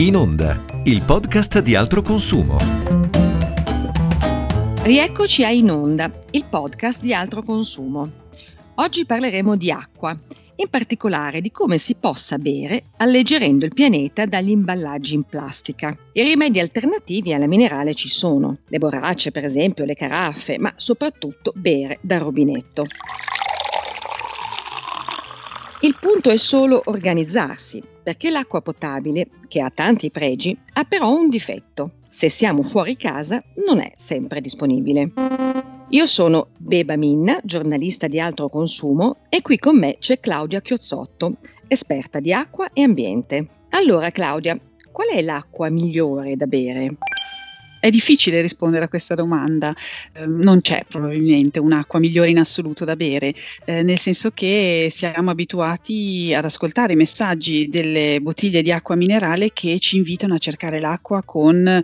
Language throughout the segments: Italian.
In Onda, il podcast di altro consumo. Rieccoci a In Onda, il podcast di altro consumo. Oggi parleremo di acqua, in particolare di come si possa bere alleggerendo il pianeta dagli imballaggi in plastica. I rimedi alternativi alla minerale ci sono, le borracce per esempio, le caraffe, ma soprattutto bere dal rubinetto. Il punto è solo organizzarsi, perché l'acqua potabile, che ha tanti pregi, ha però un difetto. Se siamo fuori casa non è sempre disponibile. Io sono Beba Minna, giornalista di altro consumo, e qui con me c'è Claudia Chiozzotto, esperta di acqua e ambiente. Allora Claudia, qual è l'acqua migliore da bere? È difficile rispondere a questa domanda, eh, non c'è probabilmente un'acqua migliore in assoluto da bere, eh, nel senso che siamo abituati ad ascoltare i messaggi delle bottiglie di acqua minerale che ci invitano a cercare l'acqua con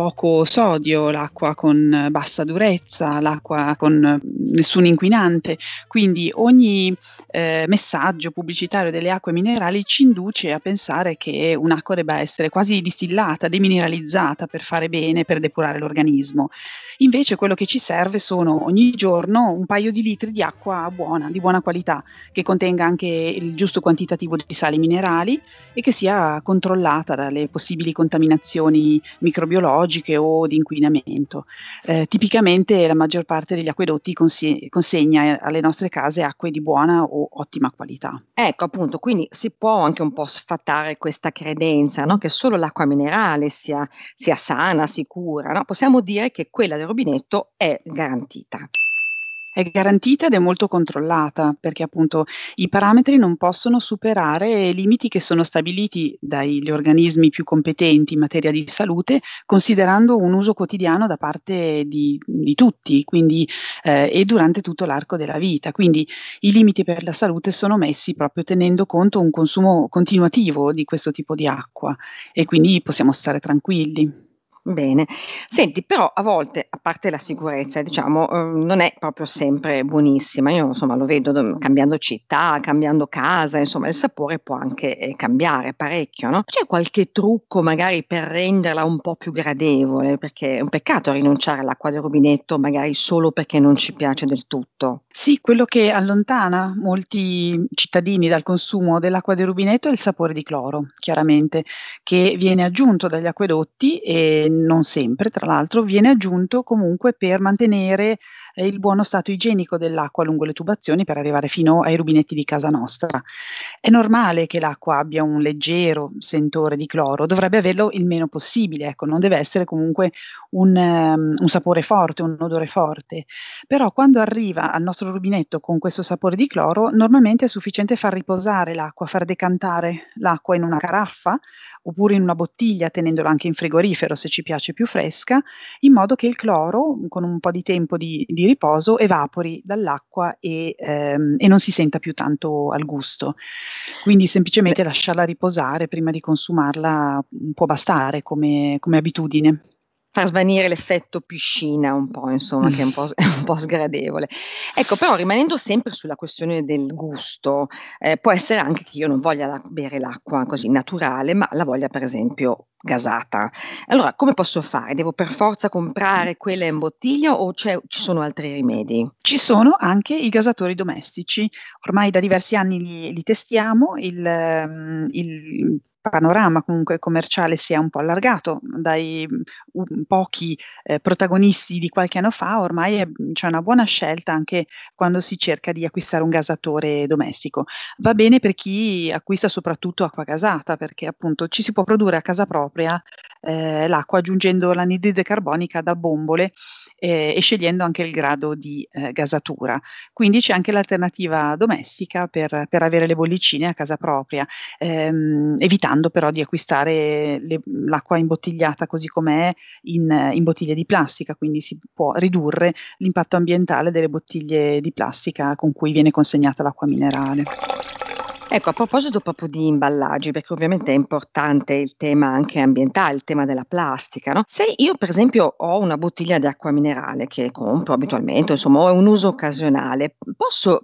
poco sodio, l'acqua con bassa durezza, l'acqua con nessun inquinante. Quindi ogni eh, messaggio pubblicitario delle acque minerali ci induce a pensare che un'acqua debba essere quasi distillata, demineralizzata per fare bene, per depurare l'organismo. Invece quello che ci serve sono ogni giorno un paio di litri di acqua buona, di buona qualità, che contenga anche il giusto quantitativo di sali minerali e che sia controllata dalle possibili contaminazioni microbiologiche ecologiche o di inquinamento. Eh, tipicamente la maggior parte degli acquedotti consi- consegna alle nostre case acque di buona o ottima qualità. Ecco appunto, quindi si può anche un po' sfatare questa credenza no? che solo l'acqua minerale sia, sia sana, sicura. No? Possiamo dire che quella del rubinetto è garantita è garantita ed è molto controllata perché appunto i parametri non possono superare limiti che sono stabiliti dagli organismi più competenti in materia di salute, considerando un uso quotidiano da parte di, di tutti quindi, eh, e durante tutto l'arco della vita. Quindi i limiti per la salute sono messi proprio tenendo conto un consumo continuativo di questo tipo di acqua e quindi possiamo stare tranquilli. Bene. Senti, però a volte, a parte la sicurezza, diciamo, uhm, non è proprio sempre buonissima. Io insomma lo vedo do cambiando città, cambiando casa, insomma il sapore può anche, ehm, cambiare parecchio, no, c'è qualche trucco magari per renderla un po' più gradevole? Perché è un peccato rinunciare all'acqua del rubinetto magari solo perché non ci piace del tutto. Sì, quello che allontana molti cittadini dal consumo dell'acqua del rubinetto è il sapore di cloro, chiaramente, che viene aggiunto dagli acquedotti e non sempre, tra l'altro, viene aggiunto comunque per mantenere eh, il buono stato igienico dell'acqua lungo le tubazioni per arrivare fino ai rubinetti di casa nostra. È normale che l'acqua abbia un leggero sentore di cloro, dovrebbe averlo il meno possibile, ecco, non deve essere comunque un, um, un sapore forte, un odore forte. Però quando arriva al nostro rubinetto con questo sapore di cloro, normalmente è sufficiente far riposare l'acqua, far decantare l'acqua in una caraffa oppure in una bottiglia, tenendola anche in frigorifero se ci piace più fresca, in modo che il cloro, con un po' di tempo di, di riposo, evapori dall'acqua e, ehm, e, non si senta più tanto al gusto. Quindi semplicemente lasciarla riposare prima di consumarla può bastare come, come abitudine far svanire l'effetto piscina un po', insomma, che è un po', è un po', sgradevole. Ecco, però rimanendo sempre sulla questione del gusto, eh, può essere anche che io non voglia la- bere l'acqua così naturale, ma la voglia per esempio gasata. Allora, come posso fare? Devo per forza comprare quella in bottiglia o ci sono altri rimedi? Ci sono anche i gasatori domestici. Ormai da diversi anni li, li testiamo. Il, ehm, il panorama comunque commerciale si è un po' allargato dai um, pochi eh, protagonisti di qualche anno fa, ormai è, c'è una buona scelta anche quando si cerca di acquistare un gasatore domestico. Va bene per chi acquista soprattutto acqua gasata, perché appunto ci si può produrre a casa propria eh, l'acqua aggiungendo l'anidride carbonica da bombole eh, e scegliendo anche il grado di eh, gasatura. Quindi c'è anche l'alternativa domestica per, per avere le bollicine a casa propria, ehm, evitando però di acquistare le, l'acqua imbottigliata così com'è in, in bottiglie di plastica, quindi si può ridurre l'impatto ambientale delle bottiglie di plastica con cui viene consegnata l'acqua minerale. Ecco, a proposito proprio di imballaggi, perché ovviamente è importante il tema anche ambientale, il tema della plastica, no? Se io per esempio ho una bottiglia di acqua minerale che compro abitualmente, insomma, ho un uso occasionale, posso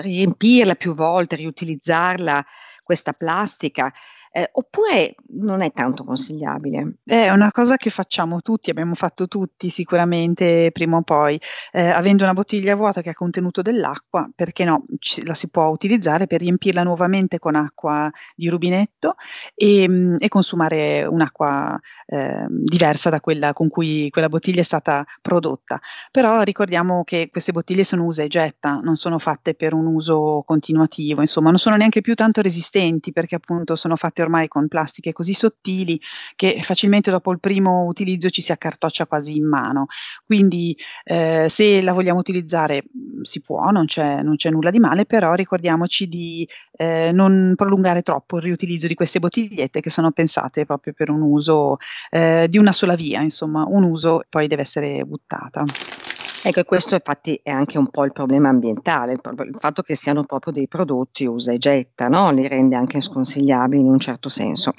riempirla più volte, riutilizzarla questa plastica, eh, oppure non è tanto consigliabile? È una cosa che facciamo tutti, abbiamo fatto tutti sicuramente prima o poi. Eh, avendo una bottiglia vuota che ha contenuto dell'acqua, perché no, ci, la si può utilizzare per riempirla nuovamente con acqua di rubinetto e, mm, e consumare un'acqua eh, diversa da quella con cui quella bottiglia è stata prodotta. Però ricordiamo che queste bottiglie sono usa e getta, non sono fatte per un uso continuativo, insomma, non sono neanche più tanto resistenti perché appunto sono fatte ormai con plastiche così sottili che facilmente dopo il primo utilizzo ci si accartoccia quasi in mano. Quindi eh, se la vogliamo utilizzare mm, si può, non c'è, non c'è nulla di male, però ricordiamoci di eh, non prolungare troppo il riutilizzo di queste bottigliette che sono pensate proprio per un uso eh, di una sola via, insomma, un uso poi deve essere buttata. Ecco, questo infatti è anche un po' il problema ambientale, il, pro- il fatto che siano proprio dei prodotti usa e getta, no? li rende anche sconsigliabili in un certo senso.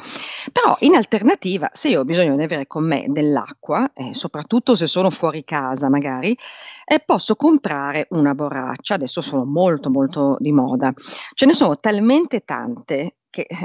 Però in alternativa, se io ho bisogno di avere con me dell'acqua, eh, soprattutto se sono fuori casa magari, eh, posso comprare una borraccia, adesso sono molto molto di moda. Ce ne sono talmente tante che eh,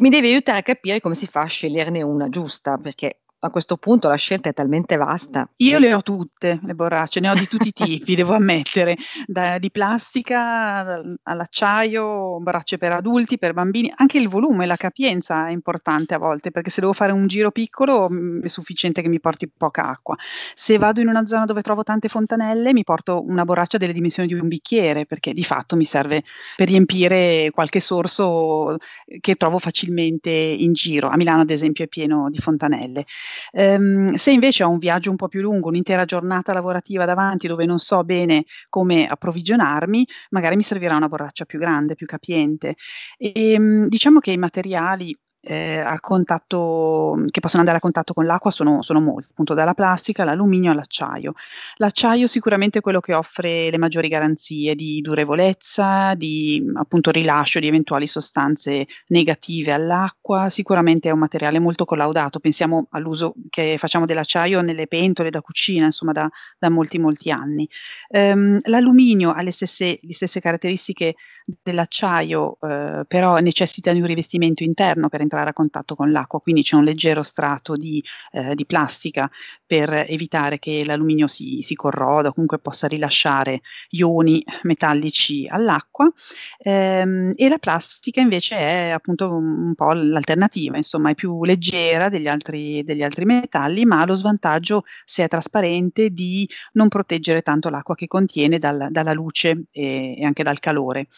mi devi aiutare a capire come si fa a sceglierne una giusta, perché a questo punto la scelta è talmente vasta. Io le ho tutte, le borracce, ne ho di tutti i tipi, devo ammettere, da, di plastica all'acciaio, borracce per adulti, per bambini, anche il volume, la capienza è importante a volte, perché se devo fare un giro piccolo mm, è sufficiente che mi porti poca acqua. Se vado in una zona dove trovo tante fontanelle, mi porto una borraccia delle dimensioni di un bicchiere, perché di fatto mi serve per riempire qualche sorso che trovo facilmente in giro. A Milano, ad esempio, è pieno di fontanelle. Ehm, se invece ho un viaggio un po' più lungo, un'intera giornata lavorativa davanti dove non so bene come approvvigionarmi, magari mi servirà una borraccia più grande, più capiente. E, ehm, diciamo che i materiali eh, a contatto, che possono andare a contatto con l'acqua sono, sono molti, appunto dalla plastica all'alluminio all'acciaio. L'acciaio sicuramente è quello che offre le maggiori garanzie di durevolezza, di appunto rilascio di eventuali sostanze negative all'acqua, sicuramente è un materiale molto collaudato, pensiamo all'uso che facciamo dell'acciaio nelle pentole da cucina, insomma da, da molti molti anni. Um, l'alluminio ha le stesse, le stesse caratteristiche dell'acciaio, eh, però necessita di un rivestimento interno per entrare entrare a contatto con l'acqua, quindi c'è un leggero strato di, eh, di plastica per evitare che l'alluminio si, si, corroda o comunque possa rilasciare ioni metallici all'acqua ehm, e la plastica invece è appunto un, po' l'alternativa, insomma è più leggera degli altri, degli altri metalli ma ha lo svantaggio se è trasparente di non proteggere tanto l'acqua che contiene dal, dalla luce e, e anche dal calore.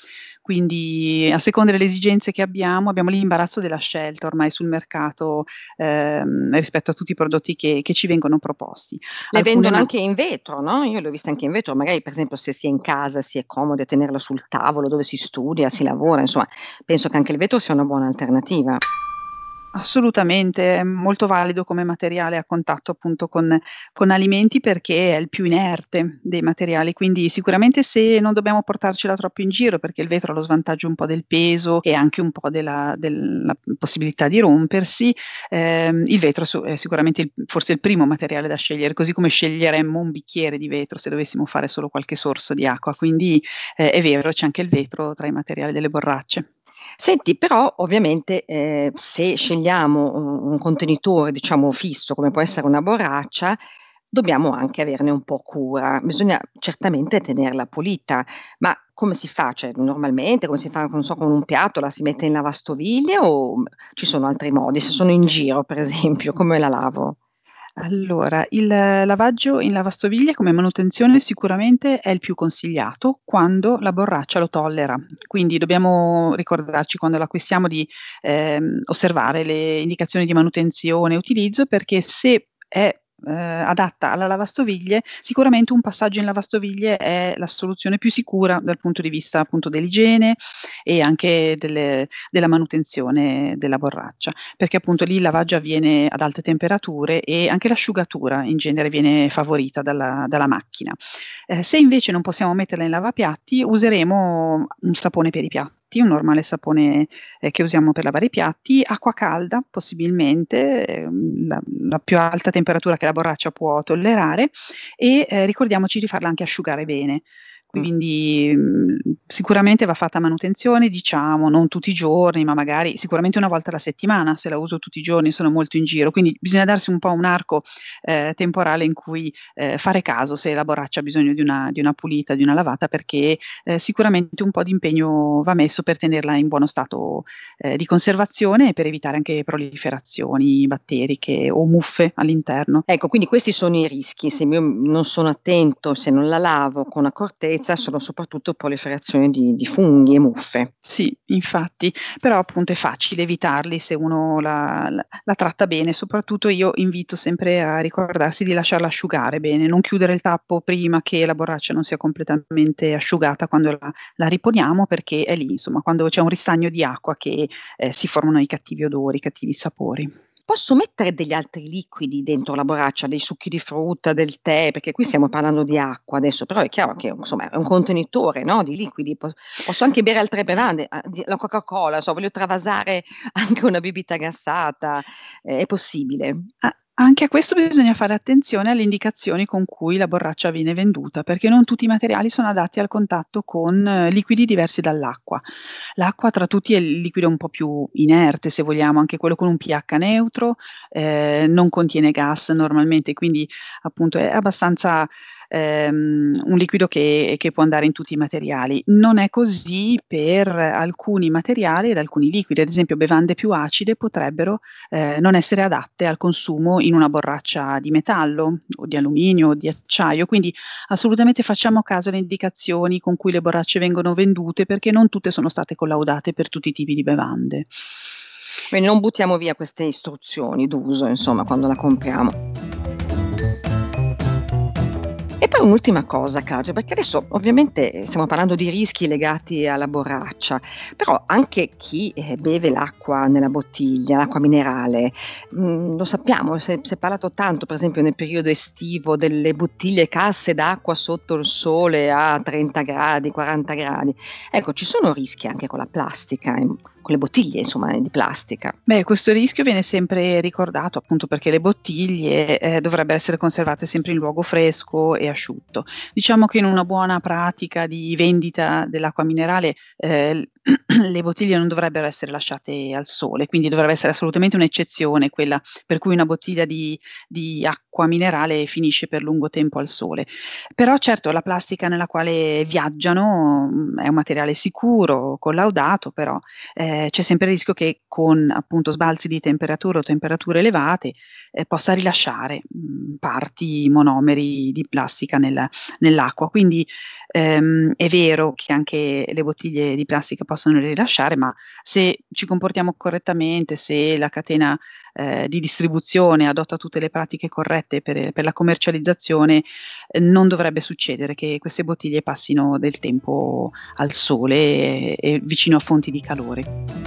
Quindi a seconda delle esigenze che abbiamo, abbiamo l'imbarazzo della scelta ormai sul mercato ehm, rispetto a tutti i prodotti che, che ci vengono proposti. Le Alcune vendono no. anche in vetro, no? Io le ho viste anche in vetro, magari per esempio se si è in casa si è comodo tenerla sul tavolo dove si studia, si lavora, insomma, penso che anche il vetro sia una buona alternativa. Assolutamente, è molto valido come materiale a contatto appunto con, con, alimenti perché è il più inerte dei materiali, quindi sicuramente se non dobbiamo portarcela troppo in giro perché il vetro ha lo svantaggio un po' del peso e anche un po' della, della possibilità di rompersi, ehm, il vetro è sicuramente il, forse il primo materiale da scegliere, così come sceglieremmo un bicchiere di vetro se dovessimo fare solo qualche sorso di acqua, quindi eh, è vero, c'è anche il vetro tra i materiali delle borracce. Senti, però ovviamente eh, se scegliamo un, un contenitore, diciamo, fisso, come può essere una borraccia, dobbiamo anche averne un po' cura. Bisogna certamente tenerla pulita, ma come si fa? Cioè, normalmente, come si fa, non so, con un piatto, la si mette in lavastoviglie o ci sono altri modi? Se sono in giro, per esempio, come la lavo? Allora, il lavaggio in lavastoviglie come manutenzione sicuramente è il più consigliato quando la borraccia lo tollera, quindi dobbiamo ricordarci quando l'acquistiamo di ehm, osservare le indicazioni di manutenzione e utilizzo perché se è eh, adatta alla lavastoviglie, sicuramente un passaggio in lavastoviglie è la soluzione più sicura dal punto di vista appunto dell'igiene e anche delle, della manutenzione della borraccia, perché appunto lì il lavaggio avviene ad alte temperature e anche l'asciugatura in genere viene favorita dalla, dalla macchina. Eh, se invece non possiamo metterla in lavapiatti, useremo un sapone per i piatti piatti, un normale sapone eh, che usiamo per lavare i piatti, acqua calda possibilmente, eh, la, la, più alta temperatura che la borraccia può tollerare e eh, ricordiamoci di farla anche asciugare bene quindi mh, sicuramente va fatta manutenzione, diciamo, non tutti i giorni, ma magari sicuramente una volta alla settimana, se la uso tutti i giorni sono molto in giro, quindi bisogna darsi un po' un arco eh, temporale in cui eh, fare caso se la borraccia ha bisogno di una, di una pulita, di una lavata, perché eh, sicuramente un po' di impegno va messo per tenerla in buono stato eh, di conservazione e per evitare anche proliferazioni batteriche o muffe all'interno. Ecco, quindi questi sono i rischi, se io non sono attento, se non la lavo con accortezza, sono soprattutto proliferazioni di, di funghi e muffe. Sì, infatti, però appunto è facile evitarli se uno la, la, la tratta bene, soprattutto io invito sempre a ricordarsi di lasciarla asciugare bene, non chiudere il tappo prima che la borraccia non sia completamente asciugata quando la, la riponiamo perché è lì, insomma, quando c'è un ristagno di acqua che eh, si formano i cattivi odori, i cattivi sapori. Posso mettere degli altri liquidi dentro la borraccia, dei succhi di frutta, del tè, perché qui stiamo parlando di acqua adesso, però è chiaro che insomma è un contenitore no, di liquidi. Posso anche bere altre bevande, ah, la Coca-Cola, so, voglio travasare anche una bibita gassata, è possibile. Ah, anche a questo bisogna fare attenzione alle indicazioni con cui la borraccia viene venduta, perché non tutti i materiali sono adatti al contatto con eh, liquidi diversi dall'acqua. L'acqua tra tutti è il liquido un po' più inerte, se vogliamo, anche quello con un pH neutro, eh, non contiene gas normalmente, quindi appunto è abbastanza ehm, un liquido che, che, può andare in tutti i materiali. Non è così per alcuni materiali ed alcuni liquidi, ad esempio bevande più acide potrebbero eh, non essere adatte al consumo in una borraccia di metallo o di alluminio o di acciaio, quindi assolutamente facciamo caso alle indicazioni con cui le borracce vengono vendute perché non tutte sono state collaudate per tutti i tipi di bevande. Quindi non buttiamo via queste istruzioni d'uso, insomma, quando la compriamo. E poi un'ultima cosa, Claudia, perché adesso ovviamente stiamo parlando di rischi legati alla borraccia, però anche chi eh, beve l'acqua nella bottiglia, l'acqua minerale, mm, lo sappiamo, si è parlato tanto, per esempio nel periodo estivo, delle bottiglie casse d'acqua sotto il sole a 30 gradi, 40 gradi. Ecco, ci sono rischi anche con la plastica, eh, con le bottiglie insomma di plastica. Beh, questo rischio viene sempre ricordato appunto perché le bottiglie eh, dovrebbero essere conservate sempre in luogo fresco e asciutto. Diciamo che in una buona pratica di vendita dell'acqua minerale eh, le bottiglie non dovrebbero essere lasciate al sole, quindi dovrebbe essere assolutamente un'eccezione quella per cui una bottiglia di, di, acqua minerale finisce per lungo tempo al sole. Però certo la plastica nella quale viaggiano mm, è un materiale sicuro, collaudato, però eh, c'è sempre il rischio che con appunto sbalzi di temperatura o temperature elevate eh, possa rilasciare mh, mm, parti monomeri di plastica nel, nell'acqua. Quindi ehm, è vero che anche le bottiglie di plastica possono rilasciare, ma se ci comportiamo correttamente, se la catena eh, di distribuzione adotta tutte le pratiche corrette per, per la commercializzazione, eh, non dovrebbe succedere che queste bottiglie passino del tempo al sole e, e vicino a fonti di calore.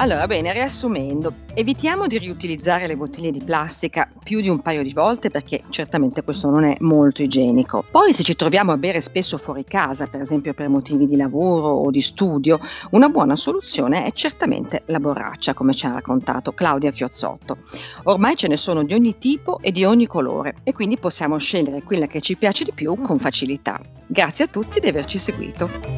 Allora, bene, riassumendo, evitiamo di riutilizzare le bottiglie di plastica più di un paio di volte perché certamente questo non è molto igienico. Poi se ci troviamo a bere spesso fuori casa, per esempio per motivi di lavoro o di studio, una buona soluzione è certamente la borraccia, come ci ha raccontato Claudia Chiozzotto. Ormai ce ne sono di ogni tipo e di ogni colore e quindi possiamo scegliere quella che ci piace di più con facilità. Grazie a tutti di averci seguito.